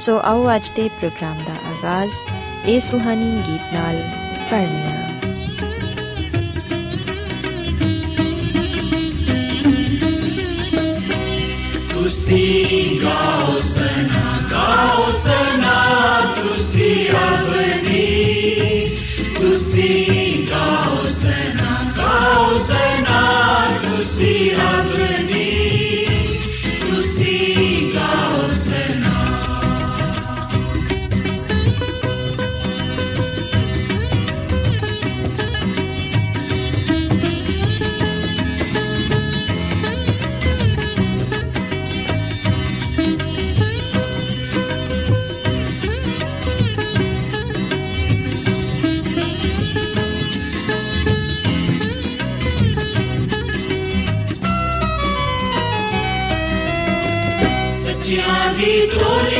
ਸੋ ਆਓ ਅੱਜ ਦੇ ਪ੍ਰੋਗਰਾਮ ਦਾ ਆਗਾਜ਼ ਇਸ ਰੂਹਾਨੀ ਗੀਤ ਨਾਲ ਕਰਨੀਆ ਤੁਸੀਂ ਗਾਓ ਸਨਾ ਗਾਓ ਸਨਾ, ਤੁਸੀਂ ਅਬਦੀ ਤੁਸੀਂ ਗਾਓ ਸਨਾ ਗਾਓ ਸਨਾ, ਤੁਸੀਂ ਅਬਦੀ ਸੱਚਿਆਂ ਦੀ ਟੋਲੀ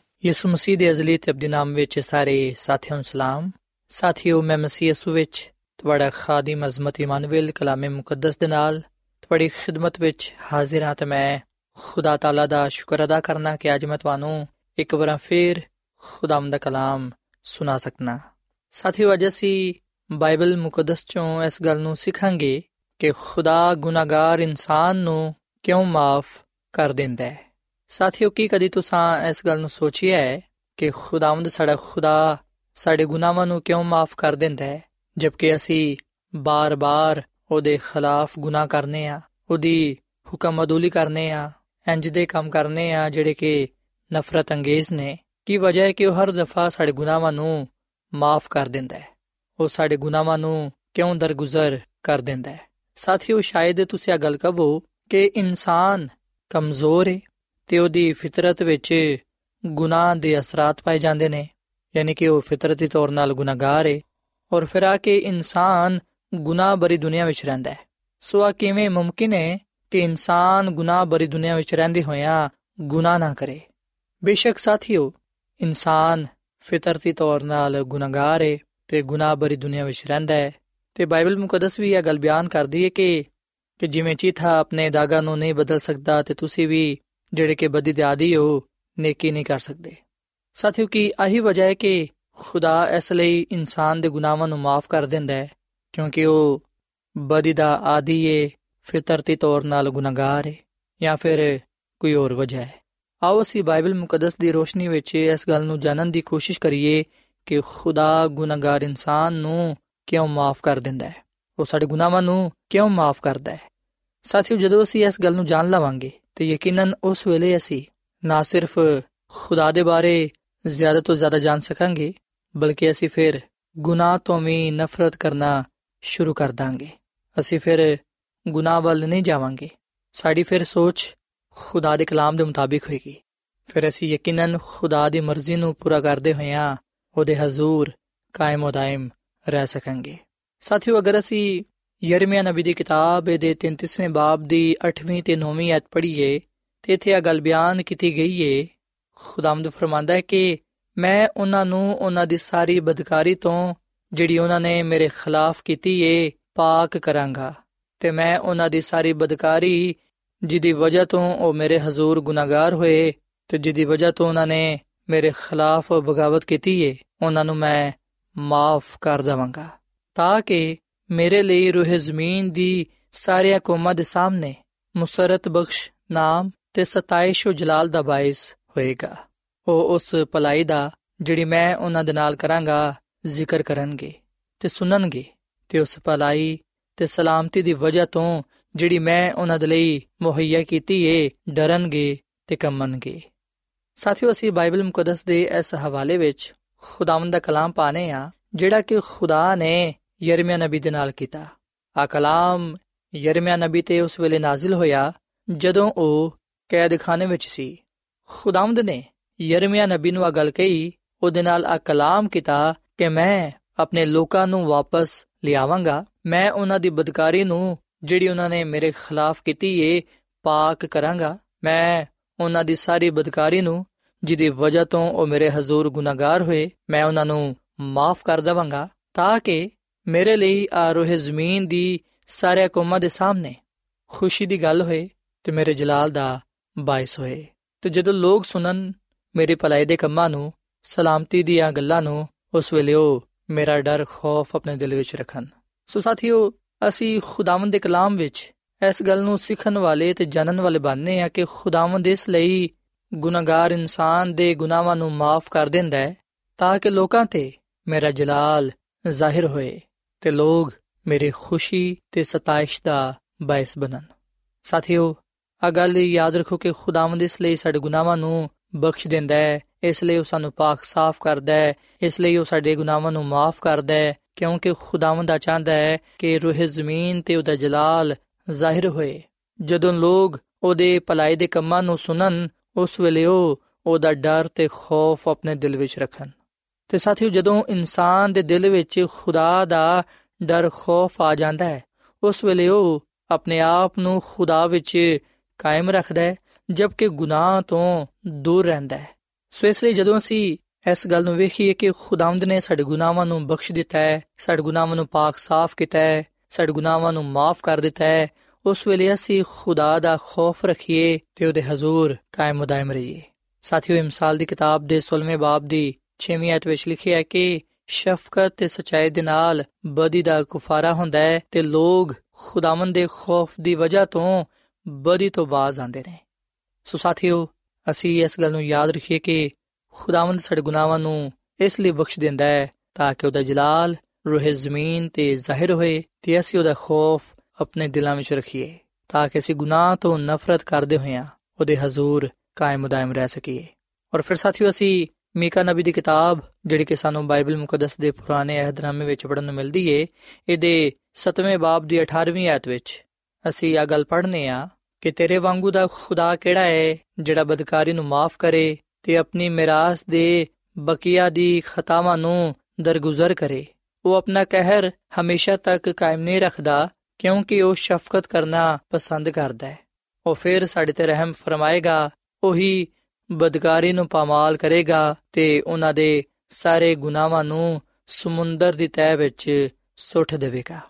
ਯਿਸੂ ਮਸੀਹ ਦੇ ਅਜ਼ਲੀ ਤੇ ਅਬਦੀ ਨਾਮ ਵਿੱਚ ਸਾਰੇ ਸਾਥੀਆਂ ਨੂੰ ਸਲਾਮ। ਸਾਥੀਓ, ਮੈਂ ਮਸੀਹ ਯਿਸੂ ਵਿੱਚ ਤੁਹਾਡਾ ਖਾਦਮ ਅਜ਼ਮਤ ਇਮਾਨੁਅਲ ਕਲਾਮੇ ਮੁਕੱਦਸ ਦੇ ਨਾਲ ਤੁਹਾਡੀ ਖਿਦਮਤ ਵਿੱਚ ਹਾਜ਼ਰ ਹਾਂ ਤੇ ਮੈਂ ਖੁਦਾ ਤਾਲਾ ਦਾ ਸ਼ੁਕਰ ਅਦਾ ਕਰਨਾ ਕਿ ਅੱਜ ਮੈਂ ਤੁਹਾਨੂੰ ਇੱਕ ਵਾਰ ਫੇਰ ਖੁਦਾਮ ਦਾ ਕਲਾਮ ਸੁਣਾ ਸਕਣਾ ਸਾਥੀਓ, ਅੱਜ ਅਸੀਂ ਬਾਈਬਲ ਮੁਕੱਦਸ ਚੋਂ ਇਸ ਗੱਲ ਨੂੰ ਸਿੱਖਾਂਗੇ ਕਿ ਖੁਦਾ ਗੁਨਾਹਗਾਰ ਇਨਸਾਨ ਨੂੰ ਕਿਉਂ ਮਾਫ ਕਰ ਦਿੰਦਾ ਹੈ? ਸਾਥੀਓ, ਕੀ ਕਦੀ ਤੁਸੀਂ ਇਸ ਗੱਲ ਨੂੰ ਸੋਚਿਆ ਹੈ ਕਿ ਖੁਦਾਵੰਦ ਸਾਡਾ ਖੁਦਾ ਸਾਡੇ ਗੁਨਾਹਾਂ ਨੂੰ ਕਿਉਂ ਮਾਫ ਕਰ ਦਿੰਦਾ ਹੈ? ਜਦਕਿ ਅਸੀਂ ਬਾਰ-ਬਾਰ ਉਹਦੇ ਖਿਲਾਫ ਗੁਨਾਹ ਕਰਨੇ ਆ, ਉਹਦੀ ਹੁਕਮ ਅਦੂਲੀ ਕਰਨੇ ਆ, ਇੰਜ ਦੇ ਕੰਮ ਕਰਨੇ ਆ, ਜਿਹੜੇ ਕਿ ਨਫ਼ਰਤ ਅੰਗੇਜ਼ ਨੇ, ਕੀ ਵਜ੍ਹਾ ਹੈ ਕਿ ਉਹ ਹਰ ਦਫਾ ਸਾਡੇ ਗੁਨਾਹਾਂ ਨੂੰ ਮਾਫ ਕਰ ਦਿੰਦਾ ਹੈ? ਉਹ ਸਾਡੇ ਗੁਨਾਹਾਂ ਨੂੰ ਕਿਉਂ ਦਰਗੁਜ਼ਰ ਕਰ ਦਿੰਦਾ ਹੈ? ਸਾਥੀਓ, ਸ਼ਾਇਦ ਤੁਸੀਂ ਇਹ ਗੱਲ ਕਹੋ ਕਿ ਇਨਸਾਨ ਕਮਜ਼ੋਰ ਹੈ ਤੇ ਉਹਦੀ ਫਿਤਰਤ ਵਿੱਚ ਗੁਨਾਹ ਦੇ ਅਸਰਾਤ ਪਾਏ ਜਾਂਦੇ ਨੇ, ਯਾਨੀ ਕਿ ਉਹ ਫਿਤਰਤੀ ਤੌਰ 'ਤੇ ਗੁਨਾਹਗਾਰ ਹੈ ਔਰ ਫਿਰ ਆ ਕੇ ਇਨਸਾਨ ਗੁਨਾਹ ਭਰੀ ਦੁਨੀਆ ਵਿੱਚ ਰਹਿੰਦਾ ਹੈ। ਸੋ ਆ ਕਿਵੇਂ ਮੁਮਕਿਨ ਹੈ ਕਿ ਇਨਸਾਨ ਗੁਨਾਹ ਭਰੀ ਦੁਨੀਆ ਵਿੱਚ ਰਹਿੰਦੇ ਹੋਇਆਂ ਗੁਨਾਹ ਨਾ ਕਰੇ? ਬੇਸ਼ੱਕ ਸਾਥੀਓ, ਇਨਸਾਨ ਫਿਤਰਤੀ ਤੌਰ 'ਤੇ ਗੁਨਾਹਗਾਰ ਹੈ ਤੇ ਗੁਨਾਹ ਭਰੀ ਦੁਨੀਆ ਵਿੱਚ ਰਹਿੰਦਾ ਹੈ। ਤੇ ਬਾਈਬਲ ਮੁਕੱਦਸ ਵੀ ਇਹ ਗੱਲ ਬਿਆਨ ਕਰਦੀ ਹੈ ਕਿ ਕਿ ਜਿਵੇਂ ਚੀਥਾ ਆਪਣੇ ਦਾਗਾ ਨੂੰ ਨਹੀਂ ਬਦਲ ਸਕਦਾ ਤੇ ਤੁਸੀਂ ਵੀ ਜਿਹੜੇ ਕਿ ਬਦੀ ਦੇ ਆਦੀ ਹੋ ਨੇਕੀ ਨਹੀਂ ਕਰ ਸਕਦੇ। ਸਾਥੀਓ ਕੀ ਆਹੀ ਵਜ੍ਹਾ ਹੈ ਕਿ ਖੁਦਾ ਇਸ ਲਈ ਇਨਸਾਨ ਦੇ ਗੁਨਾਹਾਂ ਨੂੰ ਮਾਫ ਕਰ ਦਿੰਦਾ ਹੈ, ਕਿਉਂਕਿ ਉਹ ਬਦੀ ਦਾ ਆਦੀ ਹੈ ਫਿਤਰਤੀ ਤੌਰ 'ਤੇ ਗੁਨਾਹਗਾਰ ਹੈ ਜਾਂ ਫਿਰ ਕੋਈ ਹੋਰ ਵਜ੍ਹਾ ਹੈ। ਆਓ ਅਸੀਂ ਬਾਈਬਲ ਮੁਕੱਦਸ ਦੀ ਰੋਸ਼ਨੀ ਵਿੱਚ ਇਸ ਗੱਲ ਨੂੰ ਜਾਣਨ ਦੀ ਕੋਸ਼ਿਸ਼ ਕਰੀਏ ਕਿ ਖੁਦਾ ਗੁਨਾਹਗਾਰ ਇਨਸਾਨ ਨੂੰ ਕਿਉਂ ਮਾਫ ਕਰ ਦਿੰਦਾ ਹੈ? ਉਹ ਸਾਡੇ ਗੁਨਾਹਾਂ ਨੂੰ ਕਿਉਂ ਮਾਫ ਕਰਦਾ ਹੈ? ਸਾਥੀਓ ਜਦੋਂ ਅਸੀਂ ਇਸ ਗੱਲ ਨੂੰ ਜਾਣ ਲਵਾਂਗੇ ਤੇ ਯਕੀਨਨ ਉਸ ਵੇਲੇ ਅਸੀਂ ਨਾ ਸਿਰਫ ਖੁਦਾ ਦੇ ਬਾਰੇ ਜ਼ਿਆਦਾ ਤੋਂ ਜ਼ਿਆਦਾ ਜਾਣ ਸਕਾਂਗੇ, ਬਲਕਿ ਅਸੀਂ ਫਿਰ ਗੁਨਾਹ ਤੋਂ ਵੀ ਨਫ਼ਰਤ ਕਰਨਾ ਸ਼ੁਰੂ ਕਰ ਦਾਂਗੇ। ਅਸੀਂ ਫਿਰ ਗੁਨਾਹ ਵੱਲ ਨਹੀਂ ਜਾਵਾਂਗੇ। ਸਾਡੀ ਫਿਰ ਸੋਚ ਖੁਦਾ ਦੇ ਕਲਾਮ ਦੇ ਮੁਤਾਬਿਕ ਹੋਏਗੀ। ਫਿਰ ਅਸੀਂ ਯਕੀਨਨ ਖੁਦਾ ਦੀ ਮਰਜ਼ੀ ਨੂੰ ਪੂਰਾ ਕਰਦੇ ਹੋਇਆਂ ਉਹਦੇ ਹਜ਼ੂਰ ਕਾਇਮ ਉਦਾਇਮ ਰਹਿ ਸਕਾਂਗੇ। ਸਾਥੀਓ, ਅਗਰ ਅਸੀਂ ਯਰਮੀਆ ਨਬੀ ਦੀ ਕਿਤਾਬ ਦੇ 33ਵੇਂ ਬਾਬ ਦੀ 8ਵੀਂ ਤੇ 9ਵੀਂ ਆਇਤ ਪੜ੍ਹੀਏ ਤੇ ਇੱਥੇ ਇਹ ਗੱਲ ਬਿਆਨ ਕੀਤੀ ਗਈ ਏ। ਖੁਦਾਮਦ ਫਰਮਾਂਦਾ ਹੈ ਕਿ ਮੈਂ ਉਹਨਾਂ ਨੂੰ ਉਹਨਾਂ ਦੀ ਸਾਰੀ ਬਦਕਾਰੀ ਤੋਂ, ਜਿਹੜੀ ਉਹਨਾਂ ਨੇ ਮੇਰੇ ਖਿਲਾਫ ਕੀਤੀ ਏ, ਪਾਕ ਕਰਾਂਗਾ ਤੇ ਮੈਂ ਉਹਨਾਂ ਦੀ ਸਾਰੀ ਬਦਕਾਰੀ, ਜਿਹਦੀ ਵਜ੍ਹਾ ਤੋਂ ਉਹ ਮੇਰੇ ਹਜ਼ੂਰ ਗੁਨਾਹਗਾਰ ਹੋਏ ਤੇ ਜਿਹਦੀ ਵਜ੍ਹਾ ਤੋਂ ਉਹਨਾਂ ਨੇ ਮੇਰੇ ਖਿਲਾਫ ਬਗਾਵਤ ਕੀਤੀ ਏ, ਉਹਨਾਂ ਨੂੰ ਮੈਂ ਮਾਫ ਕਰ ਦਵਾਂਗਾ। ਤਾਂ ਕਿ ਮੇਰੇ ਲਈ ਰੂਹ ਜ਼ਮੀਨ ਦੀ ਸਾਰੀਆਂ ਕੌਮਾਂ ਦੇ ਸਾਹਮਣੇ ਮੁਸਰਤ ਬਖਸ਼, ਨਾਮ ਤੇ ਸਤਾਇਸ਼ ਉਹ ਜਲਾਲ ਦਾ ਬਾਇਸ ਹੋਏਗਾ। ਉਹ ਉਸ ਭਲਾਈ ਦਾ, ਜਿਹੜੀ ਮੈਂ ਉਹਨਾਂ ਦੇ ਨਾਲ ਕਰਾਂਗਾ, ਜ਼ਿਕਰ ਕਰਨਗੇ ਤੇ ਸੁਣਨਗੇ ਤੇ ਉਸ ਭਲਾਈ ਤੇ ਸਲਾਮਤੀ ਦੀ ਵਜ੍ਹਾ ਤੋਂ ਜਿਹੜੀ ਮੈਂ ਉਹਨਾਂ ਦੇ ਲਈ ਮੁਹੱਈਆ ਕੀਤੀ ਏ, ਡਰਨਗੇ ਤੇ ਕੰਮਣਗੇ ਸਾਥੀਓ, ਅਸੀਂ ਬਾਈਬਲ ਮੁਕੱਦਸ ਦੇ ਇਸ ਹਵਾਲੇ ਵਿੱਚ ਖੁਦਾਵੰਦ ਦਾ ਕਲਾਮ ਪਾਣੇ ਆ ਜਿਹੜਾ ਕਿ ਖੁਦਾ ਨੇ ਯਰਮਿਆ ਨਬੀ ਦੇ ਨਾਲ ਕੀਤਾ। ਆ ਕਲਾਮ ਯਰਮਿਆ ਨਬੀ ਤੇ ਉਸ ਵੇਲੇ ਨਾਜ਼ਿਲ ਹੋਇਆ ਜਦੋਂ ਉਹ ਕੈਦਖਾਨੇ ਵਿੱਚ ਸੀ। ਖੁਦਾਵੰਦ ਨੇ ਯਰਮੀਆ ਨਬੀ ਨੂੰ ਆ ਗੱਲ ਕਹੀ, ਉਹਦੇ ਨਾਲ ਆ ਕਲਾਮ ਕੀਤਾ ਕਿ ਮੈਂ ਆਪਣੇ ਲੋਕਾਂ ਨੂੰ ਵਾਪਸ ਲਿਆਵਾਂਗਾ। ਮੈਂ ਉਹਨਾਂ ਦੀ ਬਦਕਾਰੀ ਨੂੰ ਜਿਹੜੀ ਉਹਨਾਂ ਨੇ ਮੇਰੇ ਖਿਲਾਫ ਕੀਤੀ ਏ, ਪਾਕ ਕਰਾਂਗਾ। ਮੈਂ ਉਹਨਾਂ ਦੀ ਸਾਰੀ ਬਦਕਾਰੀ ਨੂੰ, ਜਿਹਦੀ ਵਜ੍ਹਾ ਤੋਂ ਉਹ ਮੇਰੇ ਹਜ਼ੂਰ ਗੁਨਾਹਗਾਰ ਹੋਏ, ਮੈਂ ਉਹਨਾਂ ਨੂੰ ਮਾਫ ਕਰ ਦਵਾਂਗਾ, ਤਾਂ ਕਿ ਮੇਰੇ ਲਈ ਆ ਰੋਹ ਜ਼ਮੀਨ ਦੀ ਸਾਰੇ ਕੌਮਾਂ ਦੇ ਸਾਹਮਣੇ ਖੁਸ਼ੀ ਦੀ ਗੱਲ ਹੋਏ ਤੇ ਮੇਰੇ ਜਲਾਲ ਦਾ ਬਾਇਸ ਹੋਏ। ਤੇ ਜਦੋਂ ਲੋਕ ਸੁਣਨ ਮੇਰੇ ਭਲਾਈ ਦੇ ਕੰਮਾਂ ਨੂੰ, ਸਲਾਮਤੀ ਦੀਆਂ ਗੱਲਾਂ ਨੂੰ, ਉਸ ਵੇਲੇ ਉਹ ਮੇਰਾ ਡਰ, ਖੌਫ ਆਪਣੇ ਦਿਲ ਵਿੱਚ ਰੱਖਣ। ਸੋ ਸਾਥੀਓ, ਅਸੀਂ ਖੁਦਾਵੰਦ ਦੇ ਕਲਾਮ ਵਿੱਚ ਇਸ ਗੱਲ ਨੂੰ ਸਿੱਖਣ ਵਾਲੇ ਤੇ ਜਾਣਨ ਵਾਲੇ ਬਣਨੇ ਆ ਕਿ ਖੁਦਾਵੰਦ ਇਸ ਲਈ ਗੁਨਾਹਗਾਰ ਇਨਸਾਨ ਦੇ ਗੁਨਾਹਾਂ ਨੂੰ ਮਾਫ ਕਰ ਦਿੰਦਾ ਹੈ ਤਾਂ ਕਿ ਲੋਕਾਂ ਤੇ ਮੇਰਾ ਜਲਾਲ ਜ਼ਾਹਿਰ ਹੋਏ। ਤੇ ਲੋਕ ਮੇਰੀ ਖੁਸ਼ੀ ਤੇ ਸਤਾਇਸ਼ ਦਾ ਬਾਇਸ ਬਣਨ। ਸਾਥੀਓ ਆ ਗੱਲ ਯਾਦ ਰੱਖੋ ਕਿ ਖੁਦਾਵੰਦ ਇਸ ਲਈ ਸਾਡੇ ਗੁਨਾਹਾਂ ਨੂੰ ਬਖਸ਼ ਦਿੰਦਾ ਹੈ, ਇਸ ਲਈ ਉਹ ਸਾਨੂੰ ਪਾਕ ਸਾਫ਼ ਕਰਦਾ ਹੈ, ਇਸ ਲਈ ਉਹ ਸਾਡੇ ਗੁਨਾਹਾਂ ਨੂੰ ਮਾਫ ਕਰਦਾ ਹੈ, ਕਿਉਂਕਿ ਖੁਦਾਵੰਦ ਚਾਹੁੰਦਾ ਹੈ ਕਿ ਰੂਹ ਜ਼ਮੀਨ ਤੇ ਉਹਦਾ ਜਲਾਲ ਜ਼ਾਹਿਰ ਹੋਏ। ਜਦੋਂ ਲੋਕ ਉਹਦੇ ਭਲਾਈ ਦੇ ਕੰਮਾਂ ਨੂੰ ਸੁਣਨ, ਉਸ ਵੇਲੇ ਉਹ ਉਹਦਾ ਡਰ ਤੇ ਖੌਫ ਆਪਣੇ ਦਿਲ ਵਿੱਚ ਰੱਖਣ। ਤੇ ਸਾਥੀਓ ਜਦੋਂ ਇਨਸਾਨ ਦੇ ਦਿਲ ਵਿੱਚ ਖੁਦਾ ਦਾ ਡਰ, ਖੌਫ ਆ ਜਾਂਦਾ ਹੈ, ਉਸ ਵੇਲੇ ਉਹ ਆਪਣੇ ਆਪ ਨੂੰ ਖੁਦਾ ਵਿੱਚ ਕਾਇਮ ਰੱਖਦਾ ਹੈ, ਜਦਕਿ ਗੁਨਾਹ ਤੋਂ ਦੂਰ ਰਹਿੰਦਾ ਹੈ। ਸੋ ਇਸ ਲਈ ਜਦੋਂ ਅਸੀਂ ਇਸ ਗੱਲ ਨੂੰ ਵੇਖੀਏ ਕਿ ਖੁਦਾਵੰਦ ਨੇ ਸਾਡੇ ਗੁਨਾਹਾਂ ਨੂੰ ਬਖਸ਼ ਦਿੱਤਾ ਹੈ, ਸਾਡੇ ਗੁਨਾਹਾਂ ਨੂੰ ਪਾਕ ਸਾਫ਼ ਕੀਤਾ ਹੈ, ਸਾਡੇ ਗੁਨਾਹਾਂ ਨੂੰ ਮਾਫ ਕਰ ਦਿੱਤਾ ਹੈ, ਉਸ ਵੇਲੇ ਅਸੀਂ ਖੁਦਾ ਦਾ ਖੌਫ ਰੱਖੀਏ ਤੇ ਉਹਦੇ ਹਜ਼ੂਰ ਕਾਇਮ ਮਦਾਇਮ ਰਹੀਏ। ਸਾਥੀਓ ਇਮਸਾਲ ਦੀ ਕਿਤਾਬ ਦੇ 16ਵੇਂ ਬਾਬ ਦੀ 6ਵੀਂ ਅਧ ਵਿੱਚ ਲਿਖਿਆ ਹੈ ਕਿ ਸ਼ਫਕਤ ਤੇ ਸਚਾਈ ਦੇ ਨਾਲ ਬਦੀ ਦਾ ਕੁਫਾਰਾ ਹੁੰਦਾ ਹੈ ਤੇ ਲੋਕ ਖੁਦਾਵੰਦ ਦੇ ਖੌਫ ਦੀ ਵਜ੍ਹਾ ਤੋਂ ਬਦੀ ਤੋਂ ਬਾਜ਼ ਆਉਂਦੇ ਨੇ। ਸੋ ਸਾਥੀਓ, ਅਸੀਂ ਇਸ ਗੱਲ ਨੂੰ ਯਾਦ ਰੱਖੀਏ ਕਿ ਖੁਦਾਵੰਦ ਸਾਡੇ ਗੁਨਾਹਾਂ ਨੂੰ ਇਸ ਲਈ ਬਖਸ਼ ਦਿੰਦਾ ਹੈ ਤਾਂ ਕਿ ਉਹਦਾ ਜਲਾਲ, ਰੂਹ ਜ਼ਮੀਨ ਤੇ ਜ਼ਾਹਿਰ ਹੋਏ ਤੇ ਅਸੀਂ ਉਹਦਾ ਖੌਫ ਆਪਣੇ ਦਿਲਾਂ ਵਿੱਚ ਰੱਖੀਏ ਤਾਂ ਕਿ ਅਸੀਂ ਗੁਨਾਹ ਤੋਂ ਨਫ਼ਰਤ ਕਰਦੇ ਹੋਈਆਂ ਉਹਦੇ ਹਜ਼ੂਰ ਕਾਇਮ ਦائم ਰਹਿ ਸਕੀਏ। ਔਰ ਫਿਰ ਸਾਥੀਓ, ਅਸੀਂ ਮੀਕਾ ਨਬੀ ਦੀ ਕਿਤਾਬ, ਜਿਹੜੀ ਕਿ ਸਾਨੂੰ ਬਾਈਬਲ ਮੁਕੱਦਸ ਦੇ ਪੁਰਾਣੇ ਅਹਿਦਨਾਮੇ ਵਿੱਚ ਪੜਨ ਨੂੰ ਮਿਲਦੀ ਏ, ਇਹਦੇ 7ਵੇਂ ਬਾਬ ਦੀ 18ਵੀਂ ਆਇਤ ਵਿੱਚ ਅਸੀਂ ਇਹ ਗੱਲ ਪੜ੍ਹਨੇ ਆ ਕਿ ਤੇਰੇ ਵਾਂਗੂ ਦਾ ਖੁਦਾ ਕਿਹੜਾ ਹੈ ਜਿਹੜਾ ਬਦਕਾਰੀ ਨੂੰ ਮਾਫ ਕਰੇ ਤੇ ਆਪਣੀ ਮਿਰਾਸ ਦੇ ਬਕੀਆ ਦੀ ਖਤਾਵਾਂ ਨੂੰ ਦਰਗੁਜ਼ਰ ਕਰੇ। ਉਹ ਆਪਣਾ ਕਹਿਰ ਹਮੇਸ਼ਾ ਤੱਕ ਕਾਇਮ ਨਹੀਂ ਰੱਖਦਾ, ਕਿਉਂਕਿ ਉਹ ਸ਼ਫਕਤ ਕਰਨਾ ਪਸੰਦ ਕਰਦਾ ਹੈ ਉਹ ਫਿਰ ਸਾਡੇ ਤੇ ਰਹਿਮ ਫਰਮਾਏਗਾ, ਉਹੀ ਬਦਕਾਰੀ ਨੂੰ ਪਾਮਾਲ ਕਰੇਗਾ ਤੇ ਉਹਨਾਂ ਦੇ ਸਾਰੇ ਗੁਨਾਹਾਂ ਨੂੰ ਸਮੁੰਦਰ ਦੀ ਤਹਿ ਵਿੱਚ ਸੁੱਟ ਦੇਵੇਗਾ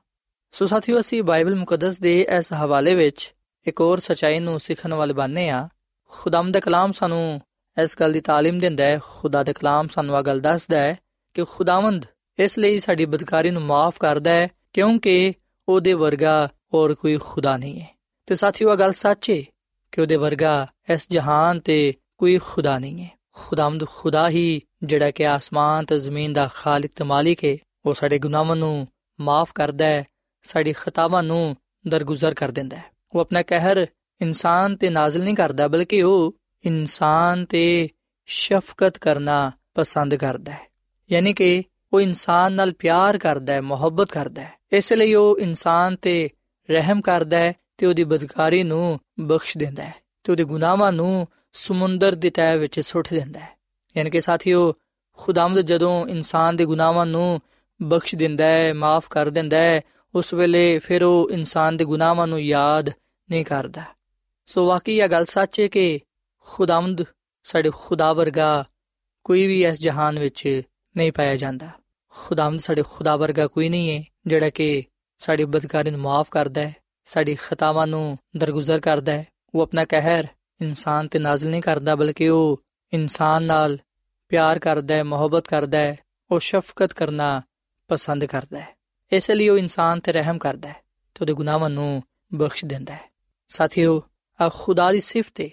ਸੋ ਸਾਥੀਓ ਅਸੀਂ ਬਾਈਬਲ ਮੁਕੱਦਸ ਦੇ ਇਸ ਹਵਾਲੇ ਵਿੱਚ ਇੱਕ ਹੋਰ ਸਚਾਈ ਨੂੰ ਸਿੱਖਣ ਵਾਲੇ ਬਣਨੇ ਆ ਖੁਦਾਮ ਦਾ ਕਲਾਮ ਸਾਨੂੰ ਇਸ ਗੱਲ ਦੀ تعلیم ਦਿੰਦਾ ਹੈ ਖੁਦਾ ਦਾ ਕਲਾਮ ਸਾਨੂੰ ਇਹ ਗੱਲ ਦੱਸਦਾ ਹੈ ਕਿ ਖੁਦਾਵੰਦ ਇਸ ਲਈ ਸਾਡੀ ਬਦਕਾਰੀ ਨੂੰ ਮਾਫ ਕਰਦਾ ਹੈ ਕਿਉਂਕਿ ਉਹਦੇ ਵਰਗਾ ਹੋਰ ਕੋਈ ਖੁਦਾ ਨਹੀਂ ਹੈ ਤੇ ਸਾਥੀਓ ਇਹ ਗੱਲ ਸੱਚ ਹੈ ਕਿ ਉਹਦੇ ਵਰਗਾ ਇਸ ਜਹਾਨ ਤੇ ਕੋਈ ਖੁਦਾ ਨਹੀਂ ਹੈ। ਖੁਦਾਵੰਦ ਖੁਦਾ ਹੀ ਜਿਹੜਾ ਕਿ ਆਸਮਾਨ ਤੇ ਜ਼ਮੀਨ ਦਾ ਖਾਲਕ ਤੇ ਮਾਲਿਕ ਹੈ, ਉਹ ਸਾਡੇ ਗੁਨਾਹਾਂ ਨੂੰ ਮਾਫ ਕਰਦਾ ਹੈ, ਸਾਡੀ ਖਤਾਵਾਂ ਨੂੰ ਦਰਗੁਜ਼ਰ ਕਰ ਦਿੰਦਾ ਹੈ। ਉਹ ਆਪਣਾ ਕਹਿਰ ਇਨਸਾਨ ਤੇ ਨਾਜ਼ਲ ਨਹੀਂ ਕਰਦਾ, ਬਲਕਿ ਉਹ ਇਨਸਾਨ ਤੇ ਸ਼ਫਕਤ ਕਰਨਾ ਪਸੰਦ ਕਰਦਾ ਹੈ। ਯਾਨੀ ਕਿ ਉਹ ਇਨਸਾਨ ਨਾਲ ਪਿਆਰ ਕਰਦਾ ਹੈ, ਮੁਹੱਬਤ ਕਰਦਾ ਹੈ। ਇਸ ਲਈ ਉਹ ਇਨਸਾਨ ਤੇ ਰਹਿਮ ਕਰਦਾ ਹੈ ਤੇ ਉਹਦੀ ਬਦਕਾਰੀ ਨੂੰ ਬਖਸ਼ ਦਿੰਦਾ ਹੈ ਤੇ ਉਹਦੇ ਗੁਨਾਹਾਂ ਨੂੰ ਸਮੁੰਦਰ ਦੀ ਤਹਿ ਵਿੱਚ ਸੁੱਟ ਦਿੰਦਾ ਹੈ। ਯਾਨੀ ਕਿ ਸਾਥੀਓ, ਖੁਦਾਵੰਦ ਜਦੋਂ ਇਨਸਾਨ ਦੇ ਗੁਨਾਹਾਂ ਨੂੰ ਬਖਸ਼ ਦਿੰਦਾ ਹੈ, ਮਾਫ ਕਰ ਦਿੰਦਾ ਹੈ, ਉਸ ਵੇਲੇ ਫਿਰ ਉਹ ਇਨਸਾਨ ਦੇ ਗੁਨਾਹਾਂ ਨੂੰ ਯਾਦ ਨਹੀਂ ਕਰਦਾ। ਸੋ ਵਾਕਈ ਇਹ ਗੱਲ ਸੱਚ ਹੈ ਕਿ ਖੁਦਾਵੰਦ ਸਾਡੇ ਖੁਦਾ ਵਰਗਾ ਕੋਈ ਵੀ ਇਸ ਜਹਾਨ ਵਿੱਚ ਨਹੀਂ ਪਾਇਆ ਜਾਂਦਾ। ਖੁਦਾਵੰਦ ਸਾਡੇ ਖੁਦਾ ਵਰਗਾ ਕੋਈ ਨਹੀਂ ਹੈ, ਜਿਹੜਾ ਕਿ ਸਾਡੀ ਬਦਕਾਰੀ ਨੂੰ ਮਾਫ ਕਰਦਾ ਹੈ, ਸਾਡੀ ਖਤਾਵਾਂ ਨੂੰ ਦਰਗੁਜ਼ਰ ਕਰਦਾ ਹੈ। ਉਹ ਆਪਣਾ ਕਹਿਰ ਇਨਸਾਨ ਤੇ ਨਾਜ਼ਿਲ ਨਹੀਂ ਕਰਦਾ, ਬਲਕਿ ਉਹ ਇਨਸਾਨ ਨਾਲ ਪਿਆਰ ਕਰਦਾ ਹੈ, ਮੁਹੱਬਤ ਕਰਦਾ ਹੈ, ਉਹ ਸ਼ਫਕਤ ਕਰਨਾ ਪਸੰਦ ਕਰਦਾ ਹੈ। ਇਸ ਲਈ ਉਹ ਇਨਸਾਨ ਤੇ ਰਹਿਮ ਕਰਦਾ ਹੈ ਤੇ ਉਹਦੇ ਗੁਨਾਹਾਂ ਨੂੰ ਬਖਸ਼ ਦਿੰਦਾ ਹੈ। ਸਾਥੀਓ ਆ ਖੁਦਾ ਦੀ ਸਿਫਤ ਹੈ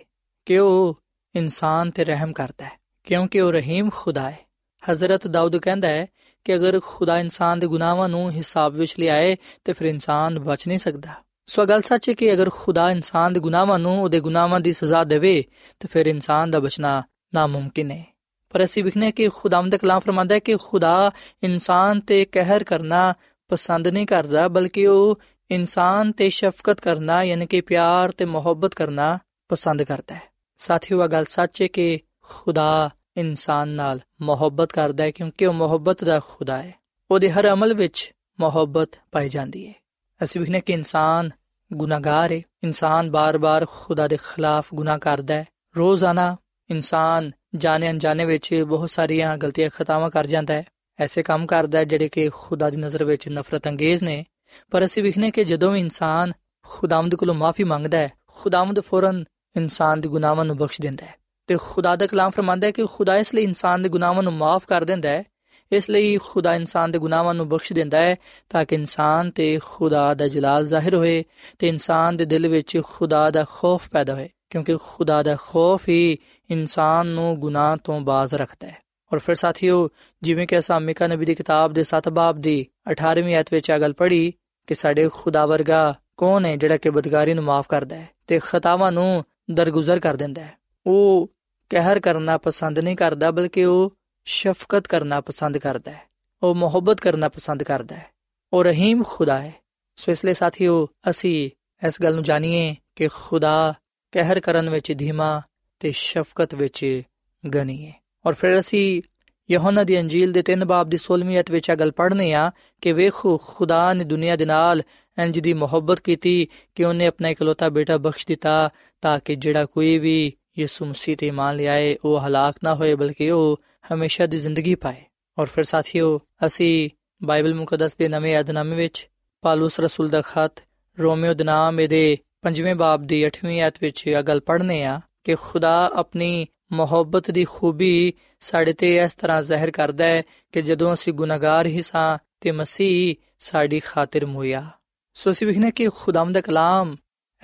ਕਿ ਉਹ ਇਨਸਾਨ ਤੇ ਰਹਿਮ ਕਰਦਾ ਹੈ, ਕਿਉਂਕਿ ਉਹ ਰਹੀਮ ਖੁਦਾ ਹੈ। ਹਜ਼ਰਤ ਦਾਊਦ ਕਹਿੰਦਾ ਹੈ ਕਿ ਅਗਰ ਖੁਦਾ ਇਨਸਾਨ ਦੇ ਗੁਨਾਹਾਂ ਨੂੰ ਹਿਸਾਬ ਵਿੱਚ ਲਿਆਏ, ਤੇ ਫਿਰ ਇਨਸਾਨ ਬਚ ਨਹੀਂ ਸਕਦਾ। ਸੋ ਗੱਲ ਸੱਚ ਹੈ ਕਿ ਅਗਰ ਖੁਦਾ ਇਨਸਾਨ ਦੇ ਗੁਨਾਹਾਂ ਨੂੰ ਉਹਦੇ ਗੁਨਾਹਾਂ ਦੀ ਸਜ਼ਾ ਦੇਵੇ, ਤਾਂ ਫਿਰ ਇਨਸਾਨ ਦਾ ਬਚਣਾ ਨਾਮੁਮਕਿਨ ਹੈ। ਪਰ ਅਸੀਂ ਵਿਖਨੇ ਕਿ ਖੁਦਾਵੰਦ ਕਲਾਮ ਫਰਮਾਂਦਾ ਹੈ ਕਿ ਖੁਦਾ ਇਨਸਾਨ ਤੇ ਕਹਿਰ ਕਰਨਾ ਪਸੰਦ ਨਹੀਂ ਕਰਦਾ, ਬਲਕਿ ਉਹ ਇਨਸਾਨ ਤੇ ਸ਼ਫਕਤ ਕਰਨਾ, ਯਾਨੀ ਕਿ ਪਿਆਰ ਤੇ ਮੁਹੱਬਤ ਕਰਨਾ ਪਸੰਦ ਕਰਦਾ ਹੈ। ਸਾਥੀਓ ਇਹ ਗੱਲ ਸੱਚ ਹੈ ਕਿ ਖੁਦਾ ਇਨਸਾਨ ਨਾਲ ਮੁਹੱਬਤ ਕਰਦਾ ਹੈ, ਕਿਉਂਕਿ ਉਹ ਮੁਹੱਬਤ ਦਾ ਖੁਦਾ ਹੈ। ਉਹਦੇ ਹਰ ਅਮਲ ਵਿੱਚ ਮੁਹੱਬਤ ਪਾਈ ਜਾਂਦੀ ਹੈ। ਅਸੀਂ ਵਿਖਨੇ ਕਿ ਇਨਸਾਨ ਗੁਨਾਹਗਾਰ ਹੈ ਇਨਸਾਨ ਬਾਰ-ਬਾਰ ਖੁਦਾ ਦੇ ਖਿਲਾਫ ਗੁਨਾਹ ਕਰਦਾ ਹੈ। ਰੋਜ਼ਾਨਾ ਇਨਸਾਨ ਜਾਣੇ ਅਣਜਾਣੇ ਵਿੱਚ ਬਹੁਤ ਸਾਰੀਆਂ ਗਲਤੀਆਂ ਖਤਾਵਾਂ ਕਰ ਜਾਂਦਾ ਹੈ। ਐਸੇ ਕੰਮ ਕਰਦਾ ਹੈ ਜਿਹੜੇ ਕਿ ਖੁਦਾ ਦੀ ਨਜ਼ਰ ਵਿੱਚ ਨਫ਼ਰਤ ਅੰਗੇਜ਼ ਨੇ। ਪਰ ਅਸੀਂ ਵਿਖਨੇ ਕਿ ਜਦੋਂ ਇਨਸਾਨ ਖੁਦਾਵੰਦ ਕੋਲੋਂ ਮਾਫੀ ਮੰਗਦਾ ਹੈ, ਖੁਦਾਵੰਦ ਫੌਰਨ ਇਨਸਾਨ ਦੇ ਗੁਨਾਹਾਂ ਨੂੰ ਬਖਸ਼ ਦਿੰਦਾ ਹੈ। ਤੇ ਖੁਦਾ ਦਾ ਕਲਾਮ ਫਰਮਾਂਦਾ ਹੈ ਕਿ ਖੁਦਾ ਇਸ ਲਈ ਇਨਸਾਨ ਦੇ ਗੁਨਾਹਾਂ ਨੂੰ ਮਾਫ ਕਰ ਦਿੰਦਾ ਹੈ ਇਸ ਲਈ ਖੁਦਾ ਇਨਸਾਨ ਦੇ ਗੁਨਾਹਾਂ ਨੂੰ ਬਖਸ਼ ਦਿੰਦਾ ਹੈ ਤਾਂ ਕਿ ਇਨਸਾਨ ਤੇ ਖੁਦਾ ਦਾ ਜਲਾਲ ਜ਼ਾਹਿਰ ਹੋਏ ਤੇ ਇਨਸਾਨ ਦੇ ਦਿਲ ਵਿੱਚ ਖੁਦਾ ਦਾ ਖੌਫ ਪੈਦਾ ਹੋਏ, ਕਿਉਂਕਿ ਖੁਦਾ ਦਾ ਖੌਫ ਹੀ ਇਨਸਾਨ ਨੂੰ ਗੁਨਾਹ ਤੋਂ ਬਾਜ਼ ਰੱਖਦਾ ਹੈ। ਔਰ ਫਿਰ ਸਾਥੀਓ, ਜਿਵੇਂ ਕਿ ਅਸਾਂ ਮਿਕਾ ਨਬੀ ਦੀ ਕਿਤਾਬ ਦੇ 7 ਬਾਬ ਦੀ 18ਵੀਂ ਆਇਤ ਵਿੱਚ ਇਹ ਗੱਲ ਪੜ੍ਹੀ ਕਿ ਸਾਡੇ ਖੁਦਾ ਵਰਗਾ ਕੌਣ ਹੈ ਜਿਹੜਾ ਕਿ ਬਦਕਾਰੀ ਨੂੰ ਮਾਫ ਕਰਦਾ ਹੈ ਤੇ ਖਤਾਵਾਂ ਨੂੰ ਦਰਗੁਜ਼ਰ ਕਰ ਦਿੰਦਾ ਹੈ। ਉਹ ਕਹਿਰ ਕਰਨਾ ਪਸੰਦ ਨਹੀਂ ਕਰਦਾ, ਬਲਕਿ ਉਹ ਸ਼ਫਕਤ ਕਰਨਾ ਪਸੰਦ ਕਰਦਾ ਹੈ, ਉਹ ਮੁਹੱਬਤ ਕਰਨਾ ਪਸੰਦ ਕਰਦਾ ਹੈ, ਉਹ ਰਹੀਮ ਖੁਦਾ ਹੈ। ਸੋ ਇਸ ਲਈ ਸਾਥੀਓ, ਅਸੀਂ ਇਸ ਗੱਲ ਨੂੰ ਜਾਣੀਏ ਕਿ ਖੁਦਾ ਕਹਿਰ ਕਰਨ ਵਿੱਚ ਧੀਮਾ ਤੇ ਸ਼ਫਕਤ ਵਿੱਚ ਗਨੀ ਹੈ ਔਰ ਫਿਰ ਅਸੀਂ ਯਹੋਨਾ ਦੀ ਅੰਜੀਲ ਦੇ 3 ਬਾਬ ਦੀ 16ਵੀਂ ਅਧ ਵਿੱਚ ਇਹ ਗੱਲ ਪੜ੍ਹਨੇ ਆ ਕਿ ਵੇਖੋ, ਖੁਦਾ ਨੇ ਦੁਨੀਆ ਦੇ ਨਾਲ ਇੰਜ ਦੀ ਮੁਹੱਬਤ ਕੀਤੀ ਕਿ ਉਹਨੇ ਆਪਣਾ ਇਕਲੌਤਾ ਬੇਟਾ ਬਖਸ਼ ਦਿੱਤਾ ਤਾਂ ਕਿ ਜਿਹੜਾ ਕੋਈ ਵੀ ਯਿਸੂ ਮਸੀਹ ਤੇ ਇਮਾਨ ਲਿਆਏ, ਉਹ ਹਲਾਕ ਨਾ ਹੋਏ, ਬਲਕਿ ਉਹ ਹਮੇਸ਼ਾ ਦੀ ਜ਼ਿੰਦਗੀ ਪਾਏ। ਔਰ ਫਿਰ ਸਾਥੀਓ, ਅਸੀਂ ਬਾਈਬਲ ਮੁਕੱਦਸ ਦੇ ਨਵੇਂ ਅਧਨਾਮੇ ਵਿੱਚ ਪਾਲੂਸ ਰਸੂਲ ਦਾ ਖਤ ਰੋਮੀਓ ਦੇ ਨਾਮ ਇਹਦੇ 5ਵੇਂ ਬਾਬ ਦੀ 8ਵੀਂ ਆਇਤ ਵਿੱਚ ਇਹ ਗੱਲ ਪੜ੍ਹਨੇ ਆ ਕਿ ਖੁਦਾ ਆਪਣੀ ਮੁਹੱਬਤ ਦੀ ਖੂਬੀ ਸਾਡੇ ਤੇ ਇਸ ਤਰ੍ਹਾਂ ਜ਼ਾਹਿਰ ਕਰਦਾ ਹੈ ਕਿ ਜਦੋਂ ਅਸੀਂ ਗੁਨਾਹਗਾਰ ਹੀ ਸਾਂ ਤੇ ਮਸੀਹ ਸਾਡੀ ਖਾਤਰ ਮੋਇਆ। ਸੋ ਅਸੀਂ ਵਿਖਨੇ ਕਿ ਖੁਦਾਮ ਦਾ ਕਲਾਮ